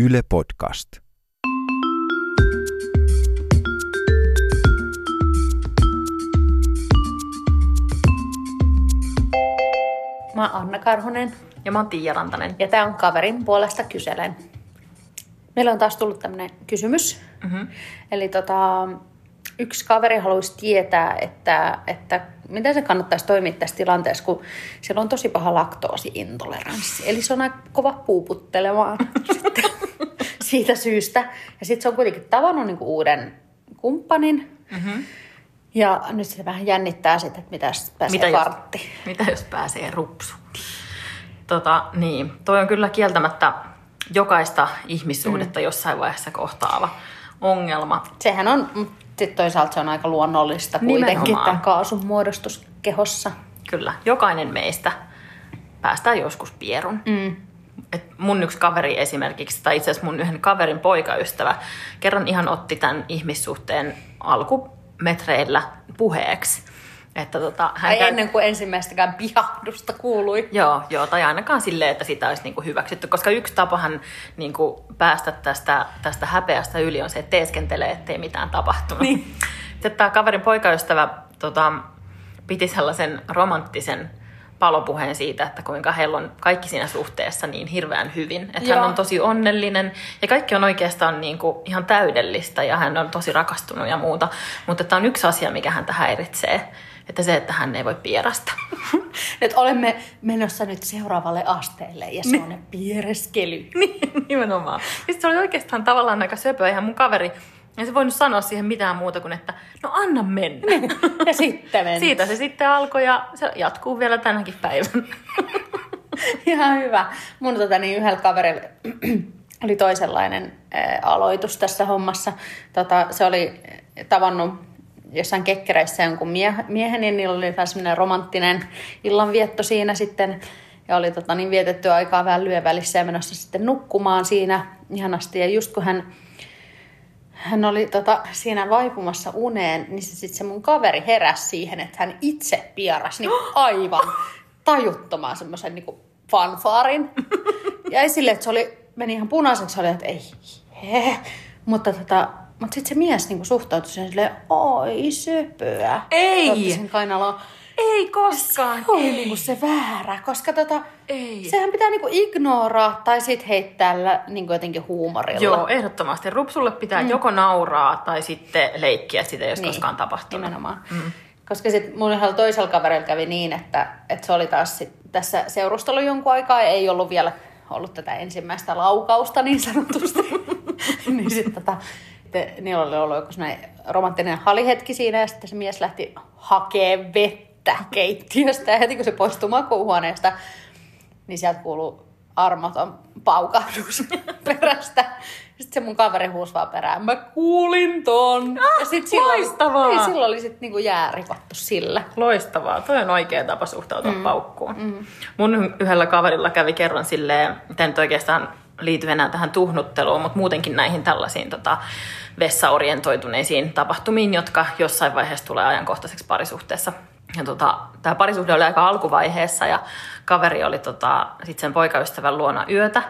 Yle Podcast. Mä oon Anna Karhunen Ja mä oon Tiia Rantanen. ja tää on Kaverin puolesta kyselen. Meillä on taas tullut tämmönen kysymys. Mm-hmm. Eli tota, yksi kaveri haluaisi tietää, että, että miten se kannattaisi toimia tässä tilanteessa, kun siellä on tosi paha laktoosiintoleranssi. Eli se on aika kova puuputtelemaan sitten siitä syystä. Ja sitten se on kuitenkin tavannut niinku uuden kumppanin. Mm-hmm. Ja nyt se vähän jännittää sitten, että mitä pääsee Mitä jos, kartti. mitä jos pääsee rupsu? Tota, niin, toi on kyllä kieltämättä jokaista ihmissuhdetta mm. jossain vaiheessa kohtaava ongelma. Sehän on, mutta sitten toisaalta se on aika luonnollista kuitenkin Nimenomaan. tämä kaasun muodostus kehossa. Kyllä, jokainen meistä päästää joskus pierun. Mm. Et mun yksi kaveri esimerkiksi, tai itse asiassa mun yhden kaverin poikaystävä, kerran ihan otti tämän ihmissuhteen alkumetreillä puheeksi. Että tota, hän Ai käy- ennen kuin ensimmäistäkään pihahdusta kuului. Joo, joo, tai ainakaan silleen, että sitä olisi niinku hyväksytty, koska yksi tapahan niinku päästä tästä, tästä häpeästä yli on se, että teeskentelee, ettei mitään tapahtunut. Niin. Sitten tämä kaverin poikaystävä tota, piti sellaisen romanttisen palopuheen siitä, että kuinka heillä on kaikki siinä suhteessa niin hirveän hyvin. Että hän on tosi onnellinen ja kaikki on oikeastaan niinku ihan täydellistä ja hän on tosi rakastunut ja muuta. Mutta tämä on yksi asia, mikä häntä häiritsee. Että se, että hän ei voi pierasta. Nyt olemme menossa nyt seuraavalle asteelle ja se on piereskely. Niin, nimenomaan. Ja se oli oikeastaan tavallaan aika söpö. Eihän mun kaveri, ei se voinut sanoa siihen mitään muuta kuin, että no anna mennä. Ja sitten meni. Siitä se sitten alkoi ja se jatkuu vielä tänäkin päivänä. Ihan hyvä. Mun tota, niin yhdellä kaverilla oli toisenlainen ää, aloitus tässä hommassa. Tota, se oli tavannut jossain kekkereissä jonkun mie- miehen, niin niillä oli vähän semmoinen romanttinen illanvietto siinä sitten. Ja oli tota, niin vietetty aikaa vähän lyövälissä ja menossa sitten nukkumaan siinä ihanasti. Ja just kun hän hän oli tota, siinä vaipumassa uneen, niin se, sit se mun kaveri heräsi siihen, että hän itse pierasi niin aivan tajuttomaan semmoisen niin fanfaarin. Ja ei silleen, että se oli, meni ihan punaiseksi, se oli, että ei he. Mutta, tota, mutta sitten se mies niin suhtautui siihen silleen, oi söpöä. Ei! Otti sen kainaloon. Ei koskaan. Se oli niinku se väärä, koska tota, Ei. sehän pitää niinku ignoraa tai sit heittää niinku jotenkin huumorilla. Joo, ehdottomasti. Rupsulle pitää mm. joko nauraa tai sitten leikkiä sitä, jos niin. koskaan tapahtunut. Nimenomaan. Mm. Koska sitten mun yhdellä toisella kaverilla kävi niin, että, että se oli taas sit tässä seurustelu jonkun aikaa ja ei ollut vielä ollut tätä ensimmäistä laukausta niin sanotusti. niin sitten tota, sitten niillä oli ollut joku romanttinen halihetki siinä ja sitten se mies lähti hakee vettä keittiöstä ja heti kun se poistui makuuhuoneesta, niin sieltä kuuluu armoton paukahdus perästä. Sitten se mun kaveri huusi vaan perään, mä kuulin ton. Ah, ja sit silloin, loistavaa. Niin, silloin oli sit niinku jää rikottu sillä. Loistavaa. Toi on oikea tapa suhtautua mm. paukkuun. Mm. Mun yhdellä kaverilla kävi kerran silleen, tämä nyt oikeastaan liity enää tähän tuhnutteluun, mutta muutenkin näihin tällaisiin tota, vessaorientoituneisiin tapahtumiin, jotka jossain vaiheessa tulee ajankohtaiseksi parisuhteessa. Ja tota, tämä parisuhde oli aika alkuvaiheessa ja kaveri oli tota, sit sen poikaystävän luona yötä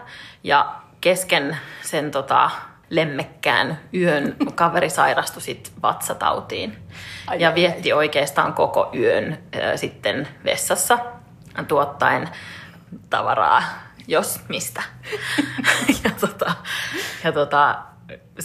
ja kesken sen tota, lemmekkään yön kaveri sairastui sit vatsatautiin Ai, ja ai, vietti oikeastaan koko yön ää, sitten vessassa tuottaen tavaraa, jos mistä. ja tota, ja tota,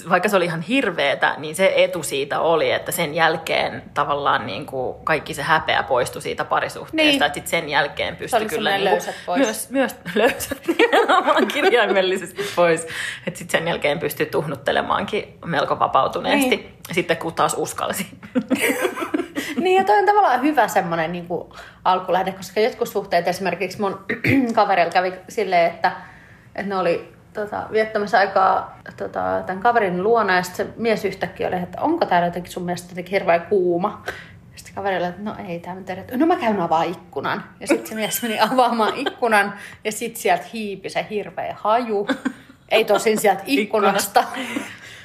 vaikka se oli ihan hirveetä, niin se etu siitä oli, että sen jälkeen tavallaan niin kuin kaikki se häpeä poistui siitä parisuhteesta. Niin. Että sit sen jälkeen pystyi oli kyllä niin pois. myös, myös löysät nimenomaan kirjaimellisesti pois. Että sitten sen jälkeen pystyi tuhnuttelemaankin melko vapautuneesti. Niin. Sitten kun taas uskalsi. Niin ja toi on tavallaan hyvä semmoinen niin kuin alkulähde, koska jotkut suhteet esimerkiksi mun kaverilla kävi silleen, että, että ne oli tota, viettämässä aikaa tota, tämän kaverin luona ja sitten se mies yhtäkkiä oli, että onko täällä jotenkin sun mielestä jotenkin hirveän kuuma. Ja sitten kaverilla, että no ei tämä että no mä käyn avaa ikkunan. Ja sitten se mies meni avaamaan ikkunan ja sitten sieltä hiipi se hirveä haju. Ei tosin sieltä ikkunasta.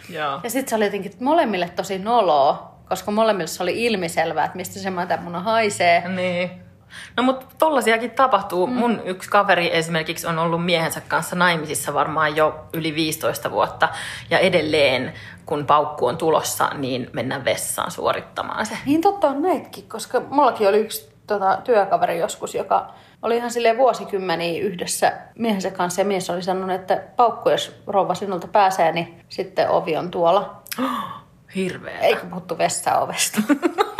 Joo. Ja sitten se oli jotenkin molemmille tosi noloa, koska molemmille se oli ilmiselvää, että mistä se muna haisee. Niin. No mutta tollasiakin tapahtuu. Mm. Mun yksi kaveri esimerkiksi on ollut miehensä kanssa naimisissa varmaan jo yli 15 vuotta. Ja edelleen, kun paukku on tulossa, niin mennään vessaan suorittamaan se. Niin totta on näitäkin, koska mullakin oli yksi tota, työkaveri joskus, joka oli ihan sille vuosikymmeniä yhdessä miehensä kanssa. Ja mies oli sanonut, että paukku, jos rouva sinulta pääsee, niin sitten ovi on tuolla. Hirveä. Eikä puhuttu vessaovesta.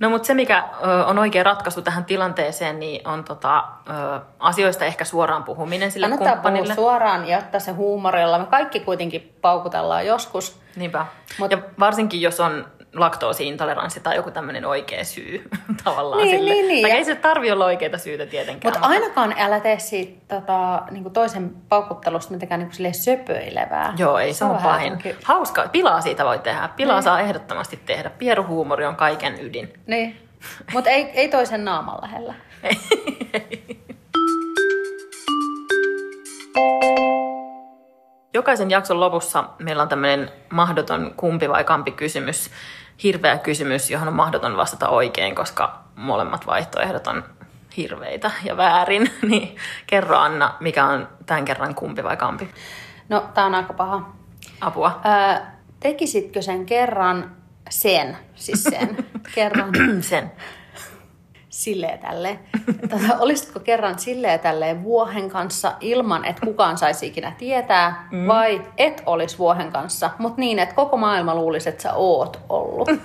No mutta se, mikä ö, on oikea ratkaisu tähän tilanteeseen, niin on tota, ö, asioista ehkä suoraan puhuminen sille Kannattaa kumppanille. puhua suoraan ja ottaa se huumorilla. Me kaikki kuitenkin paukutellaan joskus. Niinpä. Mut- Mut... Ja varsinkin, jos on laktoosiintoleranssi tai joku tämmöinen oikea syy tavallaan Niin, sille. niin, niin. Tai ei se tarvi olla oikeita syytä tietenkään. Mutta ainakaan älä tee siitä tota, niin toisen paukuttelusta mitenkään niin silleen söpöilevää. Joo, ei se, on vähän pahin. jotenkin- Hauska, pilaa siitä voi tehdä. Pilaa Niin. saa ehdottomasti tehdä. Pieruhuumori on kaiken ydin. Niin. Mutta ei, ei toisen naaman lähellä. Jokaisen jakson lopussa meillä on tämmöinen mahdoton kumpi vai kampi kysymys. Hirveä kysymys, johon on mahdoton vastata oikein, koska molemmat vaihtoehdot on hirveitä ja väärin. Niin kerro Anna, mikä on tämän kerran kumpi vai kampi? No, tää on aika paha. Apua. Ää, tekisitkö sen kerran sen, siis sen, kerran Sen. silleen tälleen. Tota, olisitko kerran silleen tälleen vuohen kanssa ilman, että kukaan saisi ikinä tietää, mm. vai et olisi vuohen kanssa, mutta niin, että koko maailma luulisi, että sä oot ollut.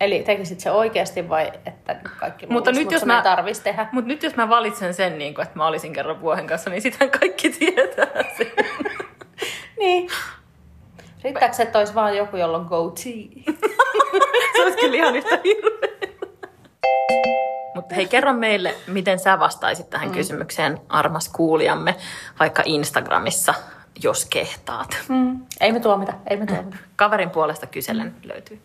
Eli tekisit se oikeasti vai että kaikki Mutta nyt mut jos mä- tarvitsisi tehdä? Mutta nyt jos mä valitsen sen, niin kun, että mä olisin kerran vuohen kanssa, niin sitähän kaikki tietää sen. Niin. Riittääkö se, että olisi vaan joku, jolla on goatee? Se olisi kyllä ihan yhtä hirveä. Mutta hei, kerro meille, miten sä vastaisit tähän mm. kysymykseen, armas kuulijamme, vaikka Instagramissa, jos kehtaat. Mm. Ei me tuomita, ei me tuomita. Kaverin puolesta kysellen löytyy.